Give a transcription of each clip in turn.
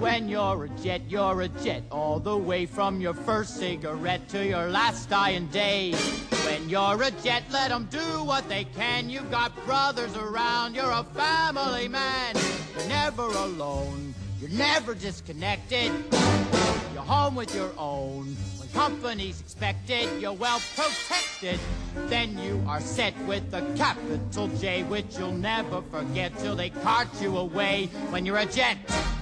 When you're a jet, you're a jet, all the way from your first cigarette to your last dying day. When you're a jet, let them do what they can. You've got brothers around, you're a family man. You're never alone, you're never disconnected. You're home with your own. When company's expected, you're well protected. Then you are set with a capital J, which you'll never forget till they cart you away. When you're a jet,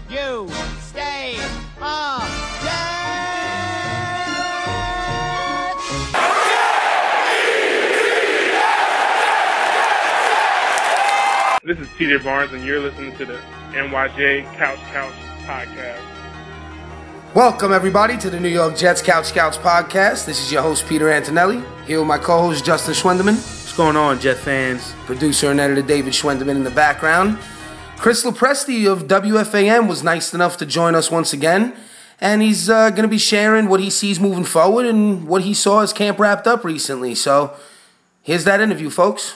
you stay a jet. This is Peter Barnes, and you're listening to the NYJ Couch Scouts podcast. Welcome, everybody, to the New York Jets Couch Scouts podcast. This is your host, Peter Antonelli, here with my co host, Justin Schwendeman, What's going on, Jet fans? producer and editor David Schwendeman in the background. Chris Lopresti of WFAN was nice enough to join us once again, and he's uh, going to be sharing what he sees moving forward and what he saw as camp wrapped up recently. So here's that interview, folks.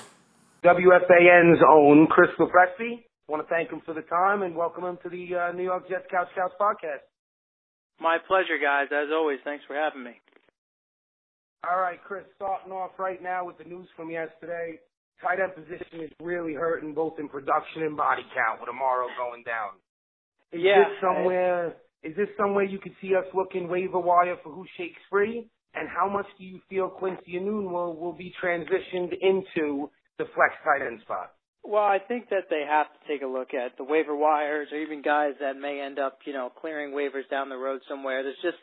WFAN's own Chris Lopresti. Want to thank him for the time and welcome him to the uh, New York Jets Couch Scouts podcast. My pleasure, guys. As always, thanks for having me. All right, Chris, starting off right now with the news from yesterday. Tight end position is really hurting both in production and body count with Amaro going down. Is Yeah, this somewhere is this somewhere you could see us looking waiver wire for who shakes free? And how much do you feel Quincy Enunwa will, will be transitioned into the flex tight end spot? Well, I think that they have to take a look at the waiver wires or even guys that may end up, you know, clearing waivers down the road somewhere. There's just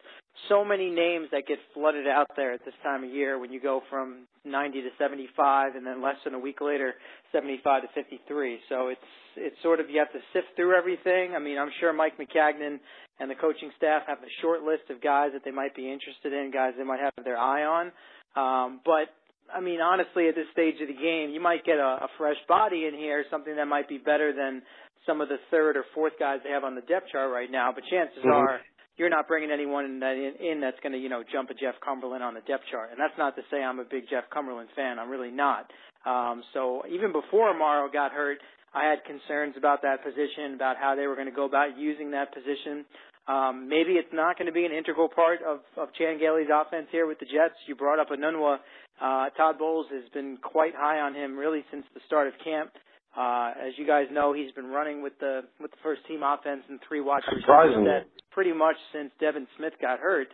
so many names that get flooded out there at this time of year when you go from 90 to 75 and then less than a week later 75 to 53. So it's it's sort of you have to sift through everything. I mean, I'm sure Mike Maccagnan and the coaching staff have a short list of guys that they might be interested in, guys they might have their eye on. Um, but I mean, honestly, at this stage of the game, you might get a, a fresh body in here, something that might be better than some of the third or fourth guys they have on the depth chart right now. But chances Mhm. are you're not bringing anyone in, that in, in that's going to, you know, jump a Jeff Cumberland on the depth chart. And that's not to say I'm a big Jeff Cumberland fan. I'm really not. Um, so even before Amaro got hurt, I had concerns about that position, about how they were going to go about using that position. Um, maybe it's not going to be an integral part of, of Chan Gailey's offense here with the Jets. You brought up Enunwa. Uh, Todd Bowles has been quite high on him really since the start of camp. Uh, as you guys know, he's been running with the with the first team offense and three wide receivers pretty much since Devin Smith got hurt.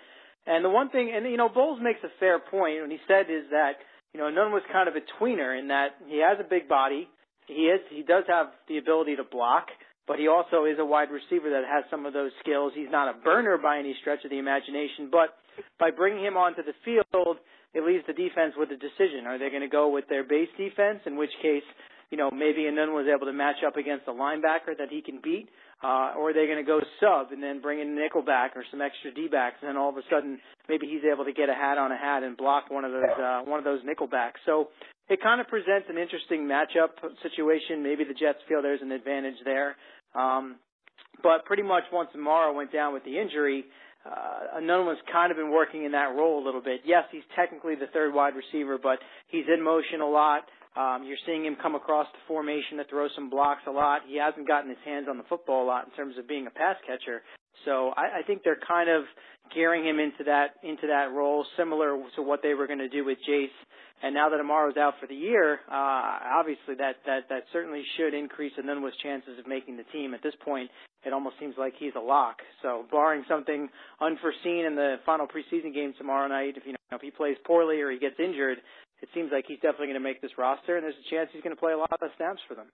And the one thing, and you know, Bowles makes a fair point when he said is that you know Nunn was kind of a tweener in that he has a big body, he is he does have the ability to block, but he also is a wide receiver that has some of those skills. He's not a burner by any stretch of the imagination, but by bringing him onto the field, it leaves the defense with a decision. Are they going to go with their base defense, in which case, you know, maybe Enunwa's able to match up against a linebacker that he can beat, uh, or are they going to go sub and then bring in nickelback or some extra D-backs, and then all of a sudden maybe he's able to get a hat on a hat and block one of those uh, one of those nickelbacks. So it kind of presents an interesting matchup situation. Maybe the Jets feel there's an advantage there. Um, but pretty much once Amaro went down with the injury, uh, Enunwa's kind of been working in that role a little bit. Yes, he's technically the third wide receiver, but he's in motion a lot. Um, you're seeing him come across the formation to throw some blocks a lot. He hasn't gotten his hands on the football a lot in terms of being a pass catcher. So I, I think they're kind of gearing him into that into that role, similar to what they were going to do with Jace. And now that Amaro's out for the year, uh, obviously that that that certainly should increase Enunwa's chances of making the team. At this point, it almost seems like he's a lock. So barring something unforeseen in the final preseason game tomorrow night, if you know if he plays poorly or he gets injured, it seems like he's definitely going to make this roster, and there's a chance he's going to play a lot of snaps for them.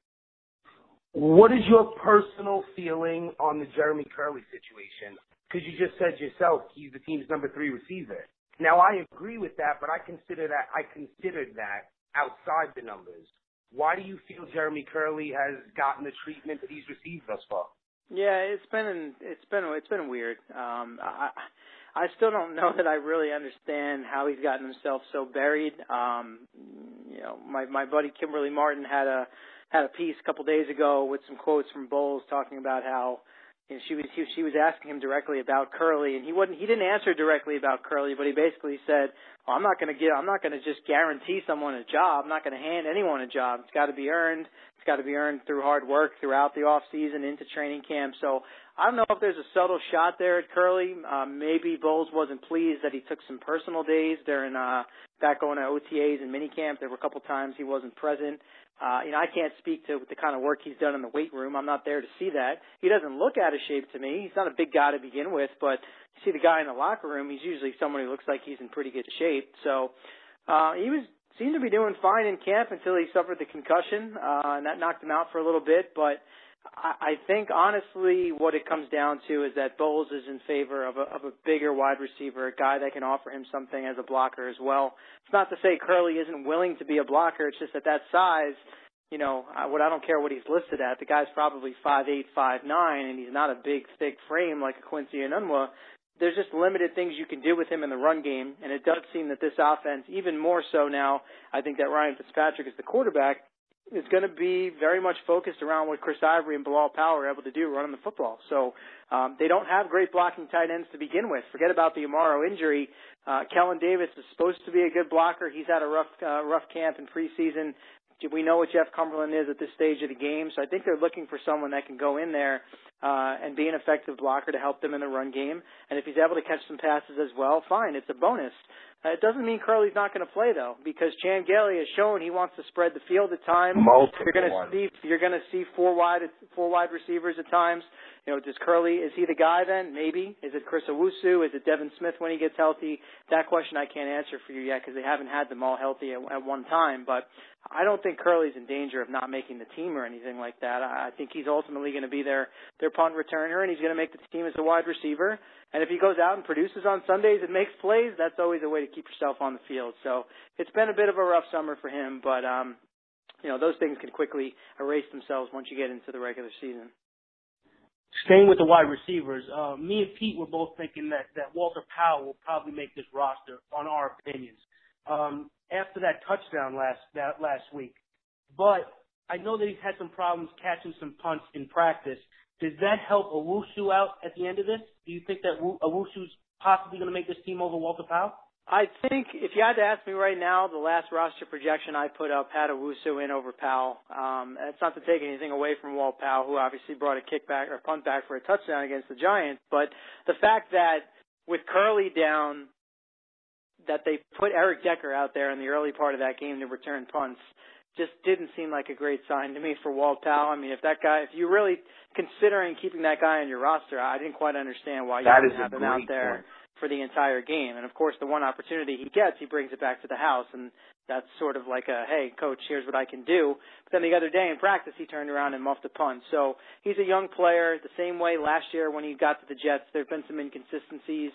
What is your personal feeling on the Jeremy Kerley situation? Because you just said yourself he's the team's number three receiver. Now I agree with that, but I consider that I considered that outside the numbers. Why do you feel Jeremy Kerley has gotten the treatment that he's received thus far? Yeah, it's been it's been it's been weird. Um, I I still don't know that I really understand how he's gotten himself so buried. Um, you know, my my buddy Kimberly Martin had a had a piece a couple days ago with some quotes from Bowles talking about how know, she was he, she was asking him directly about Kerley, and he wouldn't he didn't answer directly about Kerley, but he basically said, well, "I'm not going to get I'm not going to just guarantee someone a job. I'm not going to hand anyone a job. It's got to be earned. It's got to be earned through hard work throughout the off season into training camp." So I don't know if there's a subtle shot there at Kerley. Uh, maybe Bowles wasn't pleased that he took some personal days during uh, back going to OTAs and minicamp. There were a couple times he wasn't present. Uh, you know, I can't speak to the kind of work he's done in the weight room. I'm not there to see that. He doesn't look out of shape to me. He's not a big guy to begin with, but you see the guy in the locker room, he's usually someone who looks like he's in pretty good shape. So, uh, he was, seemed to be doing fine in camp until he suffered the concussion, uh, and that knocked him out for a little bit, but I think honestly, what it comes down to is that Bowles is in favor of a, of a bigger wide receiver, a guy that can offer him something as a blocker as well. It's not to say Kerley isn't willing to be a blocker. It's just at that size, you know, what I don't care what he's listed at. The guy's probably five eight, five nine, and he's not a big, thick frame like a Quincy Enunwa. There's just limited things you can do with him in the run game, and it does seem that this offense, even more so now, I think that Ryan Fitzpatrick is the quarterback is going to be very much focused around what Chris Ivory and Bilal Powell are able to do running the football. So um, they don't have great blocking tight ends to begin with. Forget about the Amaro injury. Uh, Kellen Davis is supposed to be a good blocker. He's had a rough uh, rough camp in preseason. We know what Jeff Cumberland is at this stage of the game, so I think they're looking for someone that can go in there uh, and be an effective blocker to help them in the run game. And if he's able to catch some passes as well, fine, it's a bonus. Uh, it doesn't mean Kerley's not going to play though, because Chan Gailey has shown he wants to spread the field at times. Multiple you're going to see you're going to see four wide four wide receivers at times. You know, does Kerley is he the guy then? Maybe is it Chris Owusu? Is it Devin Smith when he gets healthy? That question I can't answer for you yet because they haven't had them all healthy at, at one time. But I don't think Kerley's in danger of not making the team or anything like that. I, I think he's ultimately going to be their their punt returner, and he's going to make the team as a wide receiver. And if he goes out and produces on Sundays and makes plays, that's always a way to keep yourself on the field. So it's been a bit of a rough summer for him, but um, you know those things can quickly erase themselves once you get into the regular season. Staying with the wide receivers, uh, me and Pete were both thinking that that Walter Powell will probably make this roster, on our opinions, um, after that touchdown last that last week. But I know that he's had some problems catching some punts in practice. Does that help Owusu out at the end of this? Do you think that Owusu's possibly going to make this team over Walter Powell? I think if you had to ask me right now, the last roster projection I put up had Owusu in over Powell. Um, it's not to take anything away from Walt Powell, who obviously brought a kickback or punt back for a touchdown against the Giants, but the fact that with Kerley down, that they put Eric Decker out there in the early part of that game to return punts just didn't seem like a great sign to me for Walt Powell. I mean, if that guy, if you're really considering keeping that guy on your roster, I didn't quite understand why you that didn't have him out there point. for the entire game. And of course, the one opportunity he gets, he brings it back to the house, and that's sort of like a, hey, coach, here's what I can do. But then the other day in practice, he turned around and muffed a punt. So he's a young player. The same way last year when he got to the Jets, there have been some inconsistencies.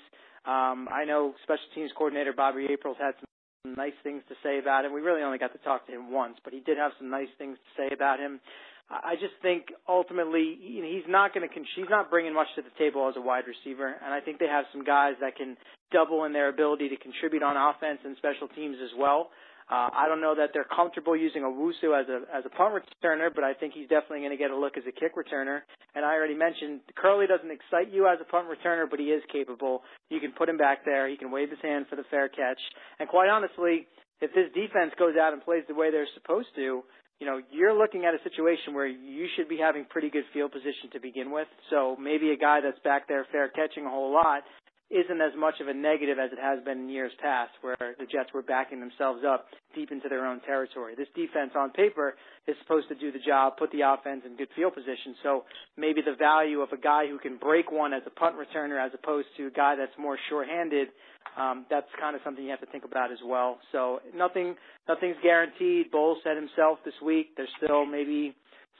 Um, I know special teams coordinator Bobby April's had some nice things to say about him. We really only got to talk to him once, but he did have some nice things to say about him. I just think ultimately he's not going to he's not bringing much to the table as a wide receiver, and I think they have some guys that can double in their ability to contribute on offense and special teams as well. Uh, I don't know that they're comfortable using Owusu as a as a punt returner, but I think he's definitely going to get a look as a kick returner. And I already mentioned Kerley doesn't excite you as a punt returner, but he is capable. You can put him back there. He can wave his hand for the fair catch. And quite honestly, if this defense goes out and plays the way they're supposed to, you know, you're looking at a situation where you should be having pretty good field position to begin with. So maybe a guy that's back there fair catching a whole lot isn't as much of a negative as it has been in years past, where the Jets were backing themselves up deep into their own territory. This defense on paper is supposed to do the job, put the offense in good field position. So maybe the value of a guy who can break one as a punt returner as opposed to a guy that's more sure-handed, um, that's kind of something you have to think about as well. So nothing, nothing's guaranteed. Bowles said himself this week there's still maybe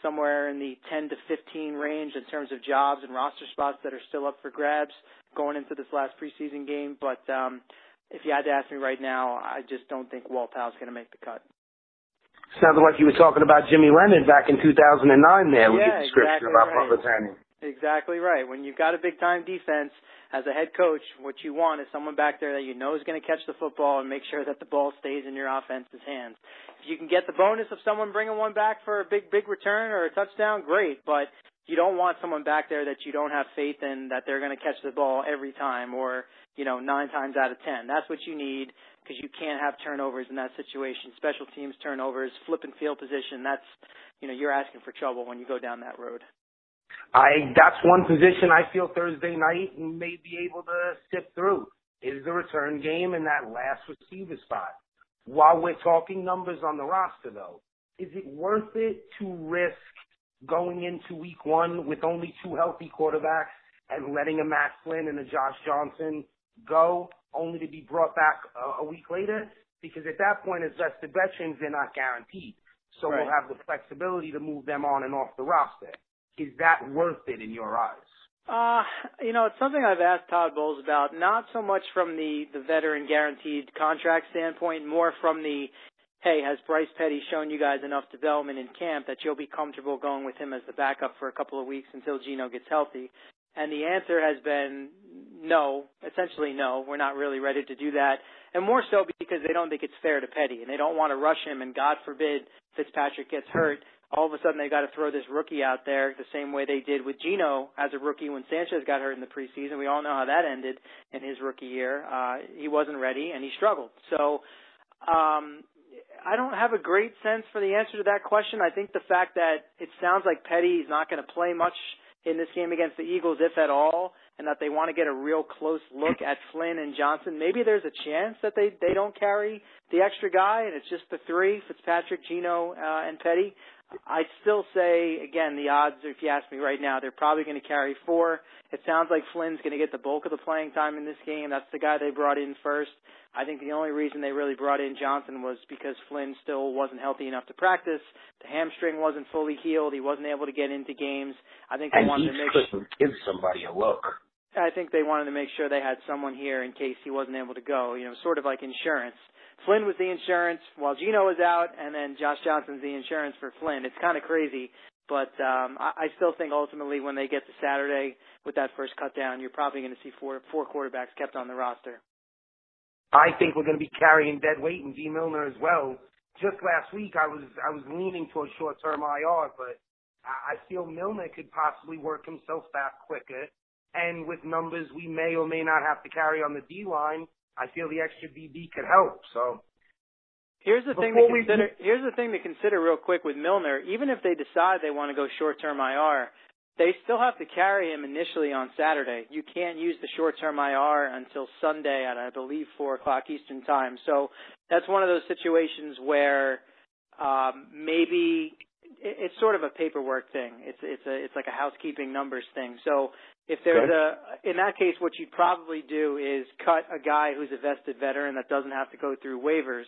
somewhere in the 10 to 15 range in terms of jobs and roster spots that are still up for grabs going into this last preseason game. But um, if you had to ask me right now, I just don't think Walt Powell's going to make the cut. Sounded like you were talking about Jimmy Leonhard back in 2009 there with yeah, your description exactly about right. returning. Exactly right. When you've got a big time defense as a head coach, what you want is someone back there that you know is going to catch the football and make sure that the ball stays in your offense's hands. You can get the bonus of someone bringing one back for a big, big return or a touchdown, great. But you don't want someone back there that you don't have faith in that they're going to catch the ball every time or, you know, nine times out of ten. That's what you need because you can't have turnovers in that situation. Special teams turnovers, flip and field position. That's, you know, you're asking for trouble when you go down that road. I that's one position I feel Thursday night may be able to sift through is the return game and that last receiver spot. While we're talking numbers on the roster though, is it worth it to risk going into week one with only two healthy quarterbacks and letting a Matt Flynn and a Josh Johnson go only to be brought back a, a week later? Because at that point, as vested veterans, they're not guaranteed. So Right. we'll have the flexibility to move them on and off the roster. Is that worth it in your eyes? Uh, you know, it's something I've asked Todd Bowles about, not so much from the, the veteran guaranteed contract standpoint, more from the, hey, has Bryce Petty shown you guys enough development in camp that you'll be comfortable going with him as the backup for a couple of weeks until Geno gets healthy? And the answer has been no, essentially no, we're not really ready to do that. And more so because they don't think it's fair to Petty and they don't want to rush him and God forbid Fitzpatrick gets hurt all of a sudden they got to throw this rookie out there the same way they did with Geno as a rookie when Sanchez got hurt in the preseason. We all know how that ended in his rookie year. Uh, he wasn't ready and he struggled. So, um, I don't have a great sense for the answer to that question. I think the fact that it sounds like Petty is not going to play much in this game against the Eagles, if at all, and that they want to get a real close look at Flynn and Johnson. Maybe there's a chance that they they don't carry the extra guy and it's just the three Fitzpatrick, Geno, uh, and Petty. I'd still say, again, the odds, if you ask me right now, they're probably going to carry four. It sounds like Flynn's going to get the bulk of the playing time in this game. That's the guy they brought in first. I think the only reason they really brought in Johnson was because Flynn still wasn't healthy enough to practice. The hamstring wasn't fully healed. He wasn't able to get into games. I think they And wanted to make couldn't give somebody a look. I think they wanted to make sure they had someone here in case he wasn't able to go, you know, sort of like insurance. Flynn was the insurance while Geno was out, and then Josh Johnson's the insurance for Flynn. It's kind of crazy, but um, I, I still think ultimately when they get to Saturday with that first cut down, you're probably going to see four four quarterbacks kept on the roster. I think we're going to be carrying dead weight in Dee Milner as well. Just last week, I was I was leaning towards short term IR, but I I feel Milner could possibly work himself back quicker. And with numbers we may or may not have to carry on the D line, I feel the extra DB could help. So Here's the thing to Before we- consider. Here's the thing to consider real quick with Milner. Even if they decide they want to go short-term IR, they still have to carry him initially on Saturday. You can't use the short-term IR until Sunday at I believe four o'clock Eastern time. So that's one of those situations where um, maybe it's sort of a paperwork thing. It's it's a it's like a housekeeping numbers thing. So if there's a in that case, what you'd probably do is cut a guy who's a vested veteran that doesn't have to go through waivers.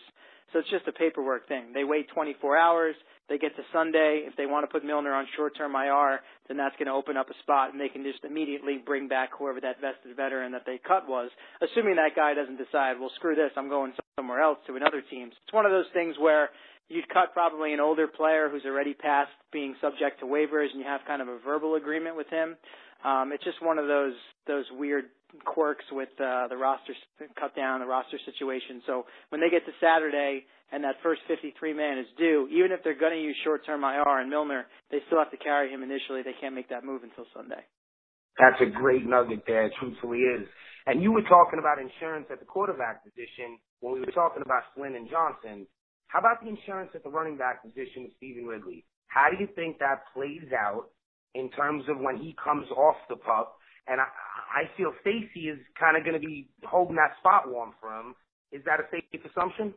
So it's just a paperwork thing. They wait 24 hours. They get to Sunday. If they want to put Milner on short-term IR, then that's going to open up a spot, and they can just immediately bring back whoever that vested veteran that they cut was, assuming that guy doesn't decide, well, screw this, I'm going somewhere else to another team. It's one of those things where you'd cut probably an older player who's already past being subject to waivers, and you have kind of a verbal agreement with him. Um, it's just one of those those weird quirks with uh, the roster cut down, the roster situation. So when they get to Saturday and that first 53 man is due, even if they're going to use short-term IR and Milner, they still have to carry him initially. They can't make that move until Sunday. that's a great nugget there. It truthfully is. And you were talking about insurance at the quarterback position when we were talking about Flynn and Johnson. How about the insurance at the running back position with Stevan Ridley? How do you think that plays out in terms of when he comes off the pup? And I, I feel Stacy is kind of going to be holding that spot warm for him. Is that a safe assumption?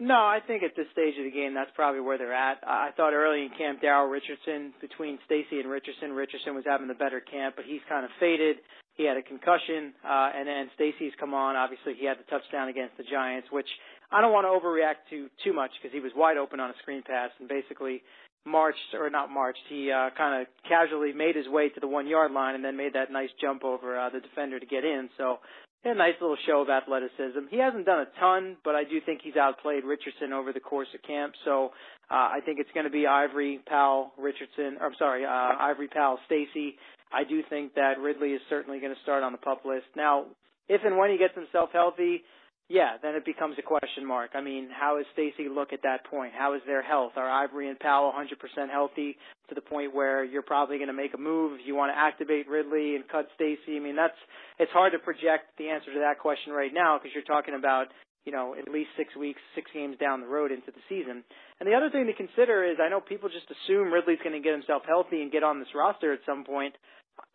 No, I think at this stage of the game, that's probably where they're at. I thought early in camp, Daryl Richardson, between Stacy and Richardson, Richardson was having the better camp, but he's kind of faded. He had a concussion, uh, and then Stacy's come on. Obviously, he had the touchdown against the Giants, which I don't want to overreact to too much because he was wide open on a screen pass and basically marched, or not marched, he uh, kind of casually made his way to the one yard line and then made that nice jump over uh, the defender to get in. So a nice little show of athleticism. He hasn't done a ton, but I do think he's outplayed Richardson over the course of camp. So uh, I think it's going to be Ivory, Powell, Richardson. Or I'm sorry, uh, Ivory, Powell, Stacy. I do think that Ridley is certainly going to start on the pup list. Now, if and when he gets himself healthy, yeah, then it becomes a question mark. I mean, how is Stacy look at that point? How is their health? Are Ivory and Powell 100% healthy to the point where you're probably going to make a move? You want to activate Ridley and cut Stacy? I mean, that's it's hard to project the answer to that question right now because you're talking about you know at least six weeks, six games down the road into the season. And the other thing to consider is I know people just assume Ridley's going to get himself healthy and get on this roster at some point.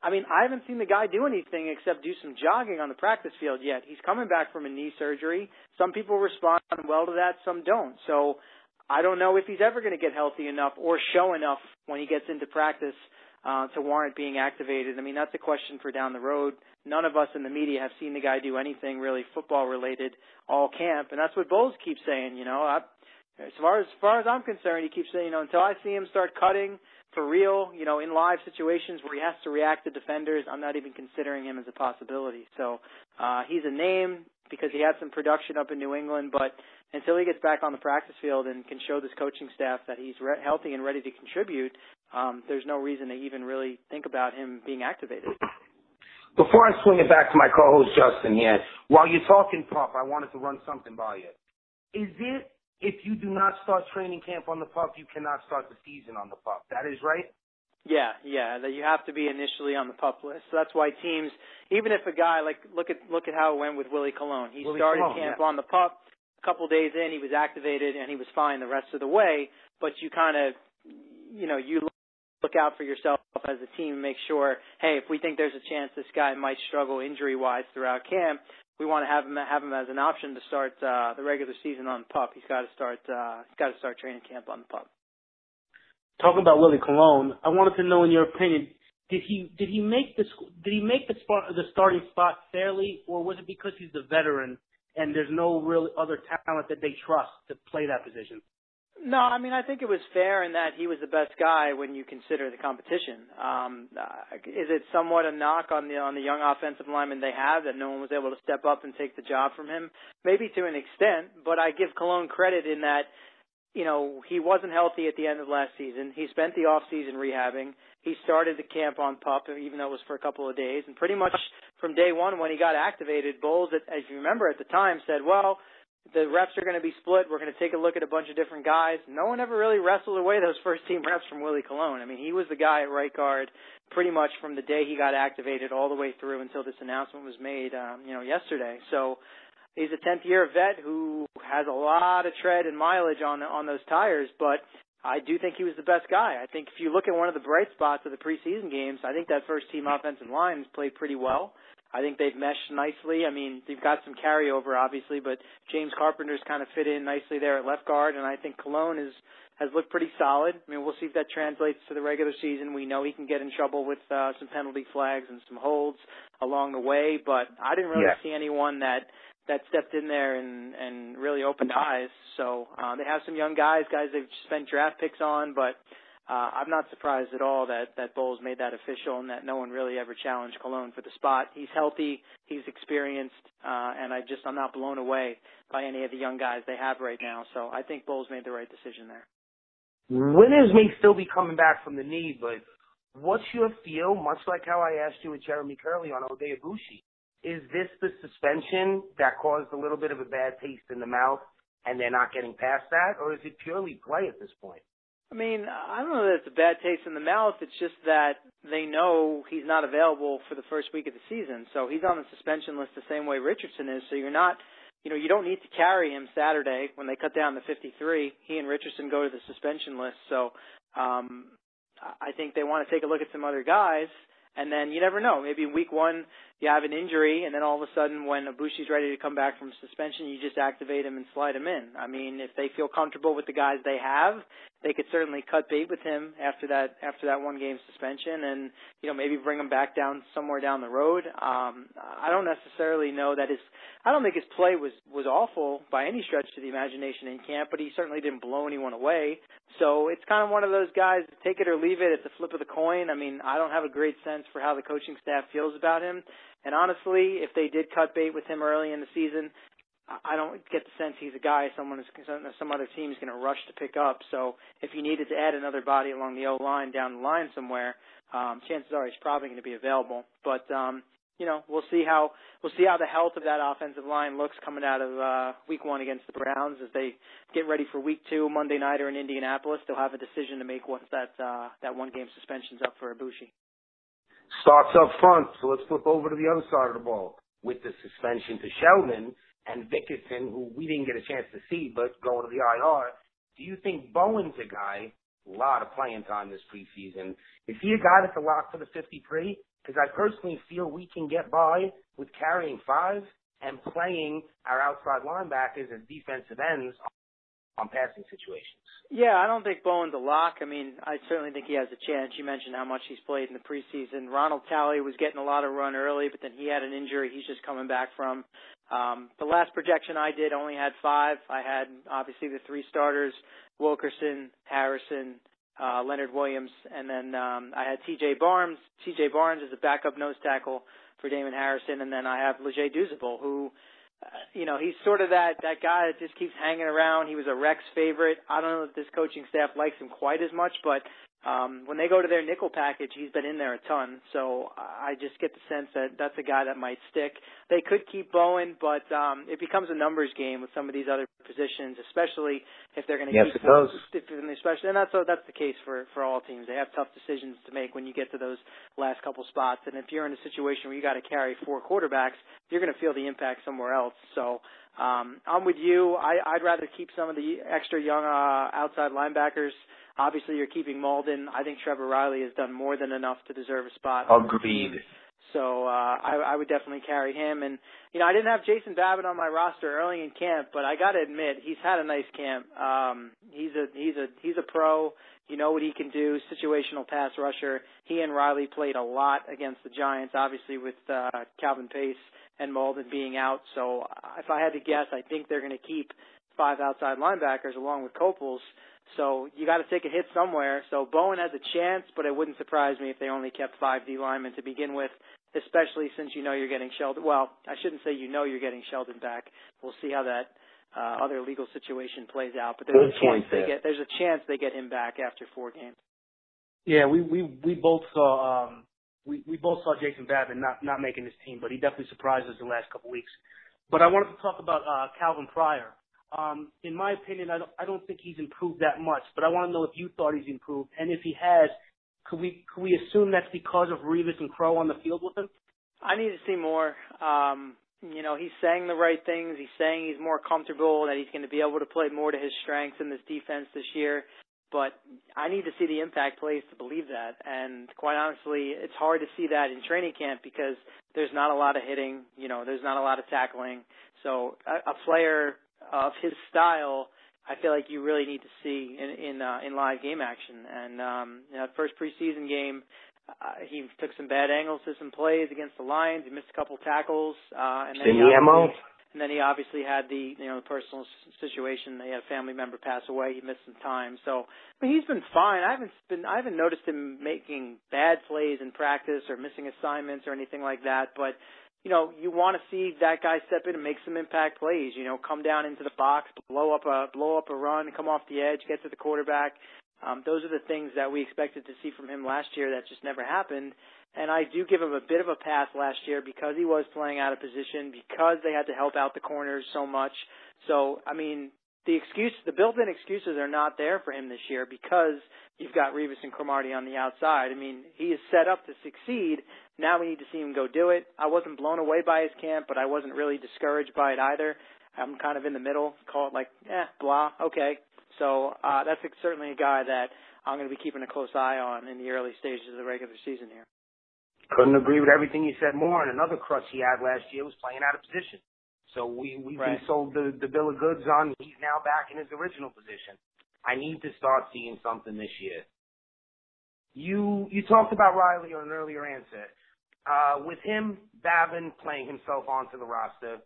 I mean, I haven't seen the guy do anything except do some jogging on the practice field yet. He's coming back from a knee surgery. Some people respond well to that, some don't. So I don't know if he's ever going to get healthy enough or show enough when he gets into practice uh, to warrant being activated. I mean, that's a question for down the road. None of us in the media have seen the guy do anything really football related all camp, and that's what Bowles keeps saying. You know, I, as far as, as far as I'm concerned, he keeps saying, you know, until I see him start cutting for real, you know, in live situations where he has to react to defenders, I'm not even considering him as a possibility. So uh, he's a name because he had some production up in New England, but until he gets back on the practice field and can show this coaching staff that he's re- healthy and ready to contribute, um, there's no reason to even really think about him being activated. Before I swing it back to my co-host Justin here, while you're talking pup, I wanted to run something by you. Is it if you do not start training camp on the pup, you cannot start the season on the pup. That is right? Yeah, yeah, that you have to be initially on the pup list. So that's why teams, even if a guy like look at look at how it went with Willie Colon. He Willie started Colon, camp yeah. on the pup. A couple days in, he was activated and he was fine the rest of the way. But you kind of, you know, you look out for yourself as a team and make sure, hey, if we think there's a chance this guy might struggle injury wise throughout camp, we want to have him have him as an option to start uh, the regular season on the pup. He's got to start uh, he's got to start training camp on the pup. Talking about Willie Colon, I wanted to know, in your opinion, did he did he make the did he make the spot the starting spot fairly, or was it because he's the veteran and there's no real other talent that they trust to play that position? No, I mean I think it was fair in that he was the best guy when you consider the competition. Um, uh, is it somewhat a knock on the on the young offensive lineman they have that no one was able to step up and take the job from him? Maybe to an extent, but I give Colon credit in that you know he wasn't healthy at the end of last season. He spent the off season rehabbing. He started the camp on pup, even though it was for a couple of days, and pretty much from day one when he got activated, Bowles, as you remember at the time, said, "Well." The reps are going to be split. We're going to take a look at a bunch of different guys. No one ever really wrestled away those first team reps from Willie Colon. I mean, he was the guy at right guard pretty much from the day he got activated all the way through until this announcement was made, um, you know, yesterday. So he's a 10th year vet who has a lot of tread and mileage on on those tires, but I do think he was the best guy. I think if you look at one of the bright spots of the preseason games, I think that first team offensive line played pretty well. I think they've meshed nicely. I mean, they've got some carryover, obviously, but James Carpenter's kind of fit in nicely there at left guard, and I think Colon is has looked pretty solid. I mean, we'll see if that translates to the regular season. We know he can get in trouble with uh, some penalty flags and some holds along the way, but I didn't really Yeah. see anyone that that stepped in there and and really opened eyes. So uh, they have some young guys, guys they've spent draft picks on, but uh, I'm not surprised at all that that Bowles made that official and that no one really ever challenged Colon for the spot. He's healthy, he's experienced, uh, and I just I'm not blown away by any of the young guys they have right now. So I think Bowles made the right decision there. Winners may still be coming back from the knee, but what's your feel, much like how I asked you with Jeremy Kerley on Oday Aboushi? Is this the suspension that caused a little bit of a bad taste in the mouth and they're not getting past that, or is it purely play at this point? I mean, I don't know that it's a bad taste in the mouth. It's just that they know he's not available for the first week of the season. So he's on the suspension list the same way Richardson is. So you're not, you know, you don't need to carry him Saturday when they cut down to 53. He and Richardson go to the suspension list. So um, I think they want to take a look at some other guys. And then you never know. Maybe week one you have an injury, and then all of a sudden, when Aboushi's ready to come back from suspension, you just activate him and slide him in. I mean, if they feel comfortable with the guys they have, they could certainly cut bait with him after that after that one game suspension, and you know maybe bring him back down somewhere down the road. Um, I don't necessarily know that his I don't think his play was was awful by any stretch to the imagination in camp, but he certainly didn't blow anyone away. So it's kind of one of those guys, take it or leave it. It's a flip of the coin. I mean, I don't have a great sense for how the coaching staff feels about him. And honestly, if they did cut bait with him early in the season, I don't get the sense he's a guy someone is some other team is going to rush to pick up. So if you needed to add another body along the O line down the line somewhere, um, chances are he's probably going to be available. But um, you know, we'll see how we'll see how the health of that offensive line looks coming out of uh, Week One against the Browns as they get ready for Week Two Monday nighter in Indianapolis. They'll have a decision to make once that uh, that one game suspension's up for Aboushi. Starts up front, so let's flip over to the other side of the ball with the suspension to Sheldon and Vickerson, who we didn't get a chance to see, but going to the IR. Do you think Bowen's a guy? A lot of playing time this preseason. Is he a guy that's a lock for the 53? Because I personally feel we can get by with carrying five and playing our outside linebackers as defensive ends on passing situations. Yeah, I don't think Bowen's a lock. I mean, I certainly think he has a chance. You mentioned how much he's played in the preseason. Ronald Talley was getting a lot of run early, but then he had an injury he's just coming back from. Um, the last projection I did only had five. I had obviously the three starters: Wilkerson, Harrison, uh, Leonard Williams, and then um, I had T.J. Barnes. T.J. Barnes is a backup nose tackle for Damon Harrison, and then I have Leger Douzable, who, you know, he's sort of that that guy that just keeps hanging around. He was a Rex favorite. I don't know if this coaching staff likes him quite as much, but um, when they go to their nickel package, he's been in there a ton. So I just get the sense that that's a guy that might stick. They could keep Bowen, but um, it becomes a numbers game with some of these other positions, especially if they're going to yes, keep. Yes, it does. Especially, and that's that's the case for for all teams. They have tough decisions to make when you get to those last couple spots. And if you're in a situation where you got to carry four quarterbacks, you're going to feel the impact somewhere else. So um, I'm with you. I, I'd rather keep some of the extra young uh, outside linebackers. Obviously, you're keeping Mauldin. I think Trevor Reilly has done more than enough to deserve a spot. Agreed. So uh, I, I would definitely carry him. And you know, I didn't have Jason Babin on my roster early in camp, but I got to admit he's had a nice camp. Um, he's a he's a he's a pro. You know what he can do. Situational pass rusher. He and Reilly played a lot against the Giants, obviously with uh, Calvin Pace and Mauldin being out. So if I had to guess, I think they're going to keep five outside linebackers along with Coples. So you got to take a hit somewhere. So Bowen has a chance, but it wouldn't surprise me if they only kept five D linemen to begin with, especially since you know you're getting Sheldon. Well, I shouldn't say you know you're getting Sheldon back. We'll see how that uh, other legal situation plays out. But there's Good a chance point they there. get there's a chance they get him back after four games. Yeah, we we we both saw um we we both saw Jason Babin not not making this team, but he definitely surprised us the last couple weeks. But I wanted to talk about uh Calvin Pryor. Um, in my opinion, I don't, I don't think he's improved that much, but I want to know if you thought he's improved, and if he has, could we could we assume that's because of Revis and Crow on the field with him? I need to see more. Um, you know, he's saying the right things. He's saying he's more comfortable, that he's going to be able to play more to his strengths in this defense this year. But I need to see the impact plays to believe that. And quite honestly, it's hard to see that in training camp because there's not a lot of hitting. You know, there's not a lot of tackling. So a, a player of his style, I feel like you really need to see in in, uh, in live game action. And um, you know, first preseason game, uh, he took some bad angles to some plays against the Lions. He missed a couple tackles, uh, and then he. And then he obviously had the you know the personal situation. They had a family member pass away. He missed some time, so mean, he's been fine. I haven't been I haven't noticed him making bad plays in practice or missing assignments or anything like that. But you know, you want to see that guy step in and make some impact plays. You know, come down into the box, blow up a blow up a run, come off the edge, get to the quarterback. Um, those are the things that we expected to see from him last year that just never happened. And I do give him a bit of a pass last year because he was playing out of position, because they had to help out the corners so much. So, I mean, the excuse, the built-in excuses are not there for him this year because you've got Revis and Cromartie on the outside. I mean, he is set up to succeed. Now we need to see him go do it. I wasn't blown away by his camp, but I wasn't really discouraged by it either. I'm kind of in the middle, call it like, eh, blah, okay. So uh, that's certainly a guy that I'm going to be keeping a close eye on in the early stages of the regular season here. Couldn't agree with everything you said more. And another crutch he had last year was playing out of position. So we we've Right. been sold the the bill of goods on. He's now back in his original position. I need to start seeing something this year. You you talked about Reilly on an earlier answer. Uh, with him, Babin playing himself onto the roster,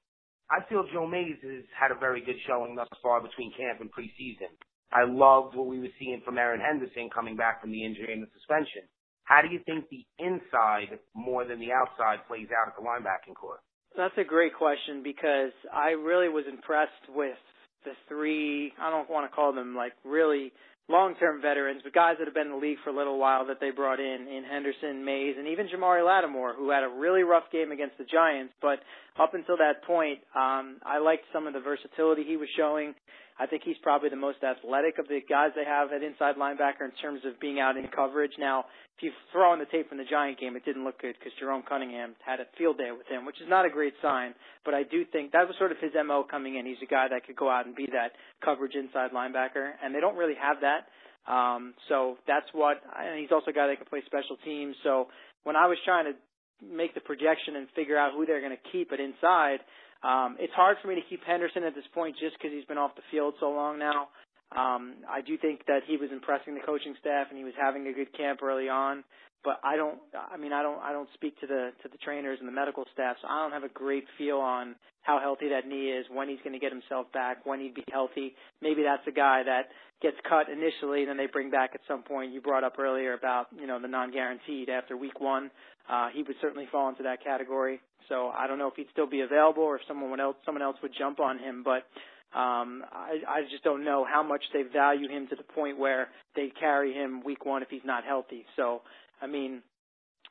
I feel Joe Mays has had a very good showing thus far between camp and preseason. I loved what we were seeing from Erin Henderson coming back from the injury and the suspension. How do you think the inside more than the outside plays out at the linebacking corps? That's a great question because I really was impressed with the three, I don't want to call them like really long-term veterans, but guys that have been in the league for a little while that they brought in, in Henderson, Mays, and even Jamari Lattimore, who had a really rough game against the Giants. But up until that point, um, I liked some of the versatility he was showing. I think he's probably the most athletic of the guys they have at inside linebacker in terms of being out in coverage. Now, if you throw on the tape from the Giant game, it didn't look good because Jerome Cunningham had a field day with him, which is not a great sign. But I do think that was sort of his MO coming in. He's a guy that could go out and be that coverage inside linebacker, and they don't really have that. Um, so that's what, and he's also a guy that can play special teams. So when I was trying to make the projection and figure out who they're going to keep at inside, um, it's hard for me to keep Henderson at this point just because he's been off the field so long now. Um, I do think that he was impressing the coaching staff and he was having a good camp early on. But I don't. I mean, I don't. I don't speak to the to the trainers and the medical staff, so I don't have a great feel on how healthy that knee is, when he's going to get himself back, when he'd be healthy. Maybe that's a guy that gets cut initially, then they bring back at some point. You brought up earlier about you know the non-guaranteed after week one. Uh, he would certainly fall into that category. So I don't know if he'd still be available or if someone else someone else would jump on him, but um, I, I just don't know how much they value him to the point where they carry him week one if he's not healthy. So I mean,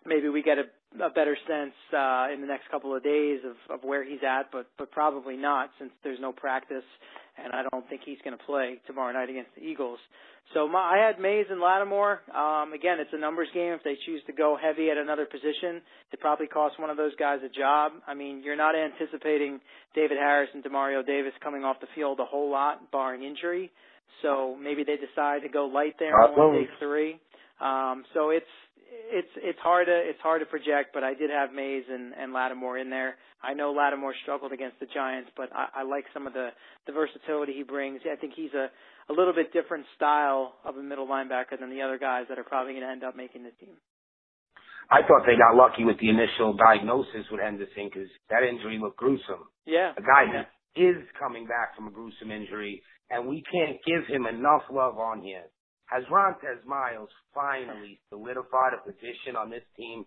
maybe we get a, a better sense uh, in the next couple of days of, of where he's at, but but probably not since there's no practice, and I don't think he's going to play tomorrow night against the Eagles. So my, I had Mays and Lattimore. Um, again, it's a numbers game. If they choose to go heavy at another position, it probably costs one of those guys a job. I mean, you're not anticipating David Harris and Demario Davis coming off the field a whole lot, barring injury. So maybe they decide to go light there on day three. Um, so it's it's it's hard to it's hard to project, but I did have Mays and, and Lattimore in there. I know Lattimore struggled against the Giants, but I, I like some of the the versatility he brings. I think he's a a little bit different style of a middle linebacker than the other guys that are probably going to end up making the team. I thought they got lucky with the initial diagnosis with Henderson because that injury looked gruesome. Yeah, a guy yeah. that is coming back from a gruesome injury, and we can't give him enough love on here. Has Rontez Miles finally solidified a position on this team?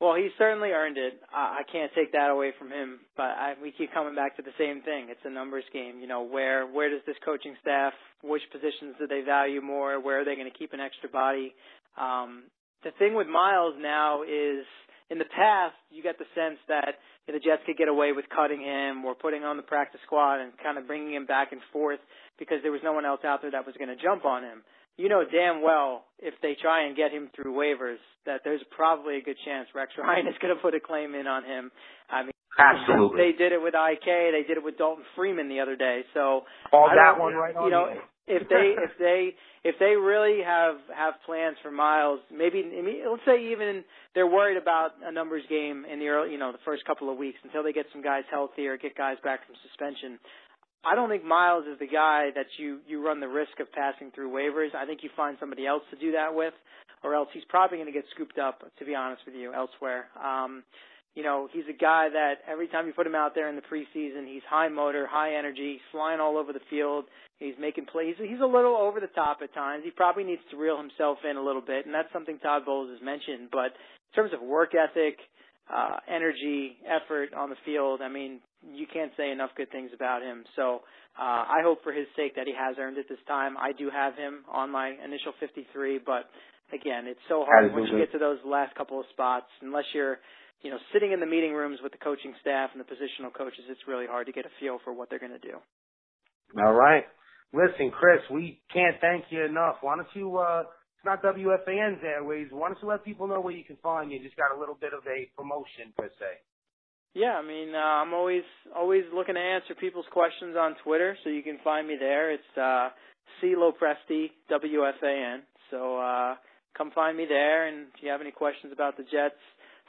Well, he certainly earned it. I, I can't take that away from him. But I, we keep coming back to the same thing. It's a numbers game. You know, where where does this coaching staff? Which positions do they value more? Where are they going to keep an extra body? Um, the thing with Miles now is, in the past, you get the sense that the Jets could get away with cutting him or putting on the practice squad and kind of bringing him back and forth because there was no one else out there that was going to jump on him you know damn well if they try and get him through waivers that there's probably a good chance Rex Ryan is going to put a claim in on him. I mean, absolutely. They did it with IK. They did it with Dalton Freeman the other day. So all that one right on. You know, if they if they if they really have have plans for Miles, maybe let's say even they're worried about a numbers game in the early, you know, the first couple of weeks until they get some guys healthy or get guys back from suspension. I don't think Miles is the guy that you you run the risk of passing through waivers. I think you find somebody else to do that with, or else he's probably going to get scooped up. To be honest with you, elsewhere. Um, you know, he's a guy that every time you put him out there in the preseason, he's high motor, high energy, flying all over the field. He's making plays. He's a little over the top at times. He probably needs to reel himself in a little bit, and that's something Todd Bowles has mentioned. But in terms of work ethic, uh, energy, effort on the field. I mean, you can't say enough good things about him. So uh, I hope for his sake that he has earned it this time. I do have him on my initial 53, but again, it's so hard once you get to those last couple of spots. Unless you're, you know, sitting in the meeting rooms with the coaching staff and the positional coaches, it's really hard to get a feel for what they're going to do. All right. Listen, Chris, we can't thank you enough. Why don't you uh, it's not WFAN's airways. Why don't you let people know where you can find you? Just got a little bit of a promotion per se. Yeah, I mean, uh, I'm always always looking to answer people's questions on Twitter, so you can find me there. It's uh, C Lopresti WFAN. So uh, come find me there, and if you have any questions about the Jets,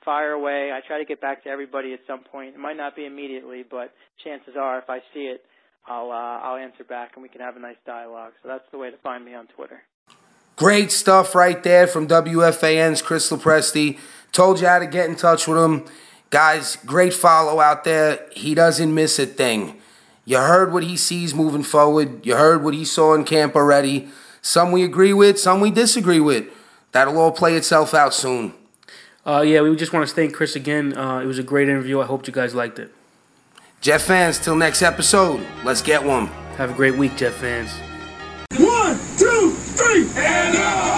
fire away. I try to get back to everybody at some point. It might not be immediately, but chances are, if I see it, I'll uh, I'll answer back, and we can have a nice dialogue. So that's the way to find me on Twitter. Great stuff right there from WFAN's Chris Lopresti. Told you how to get in touch with him. Guys, great follow out there. He doesn't miss a thing. You heard what he sees moving forward. You heard what he saw in camp already. Some we agree with, some we disagree with. That'll all play itself out soon. Uh, yeah, we just want to thank Chris again. Uh, it was a great interview. I hope you guys liked it. Jeff fans, till next episode, let's get one. Have a great week, Jeff fans. One, two, three, and the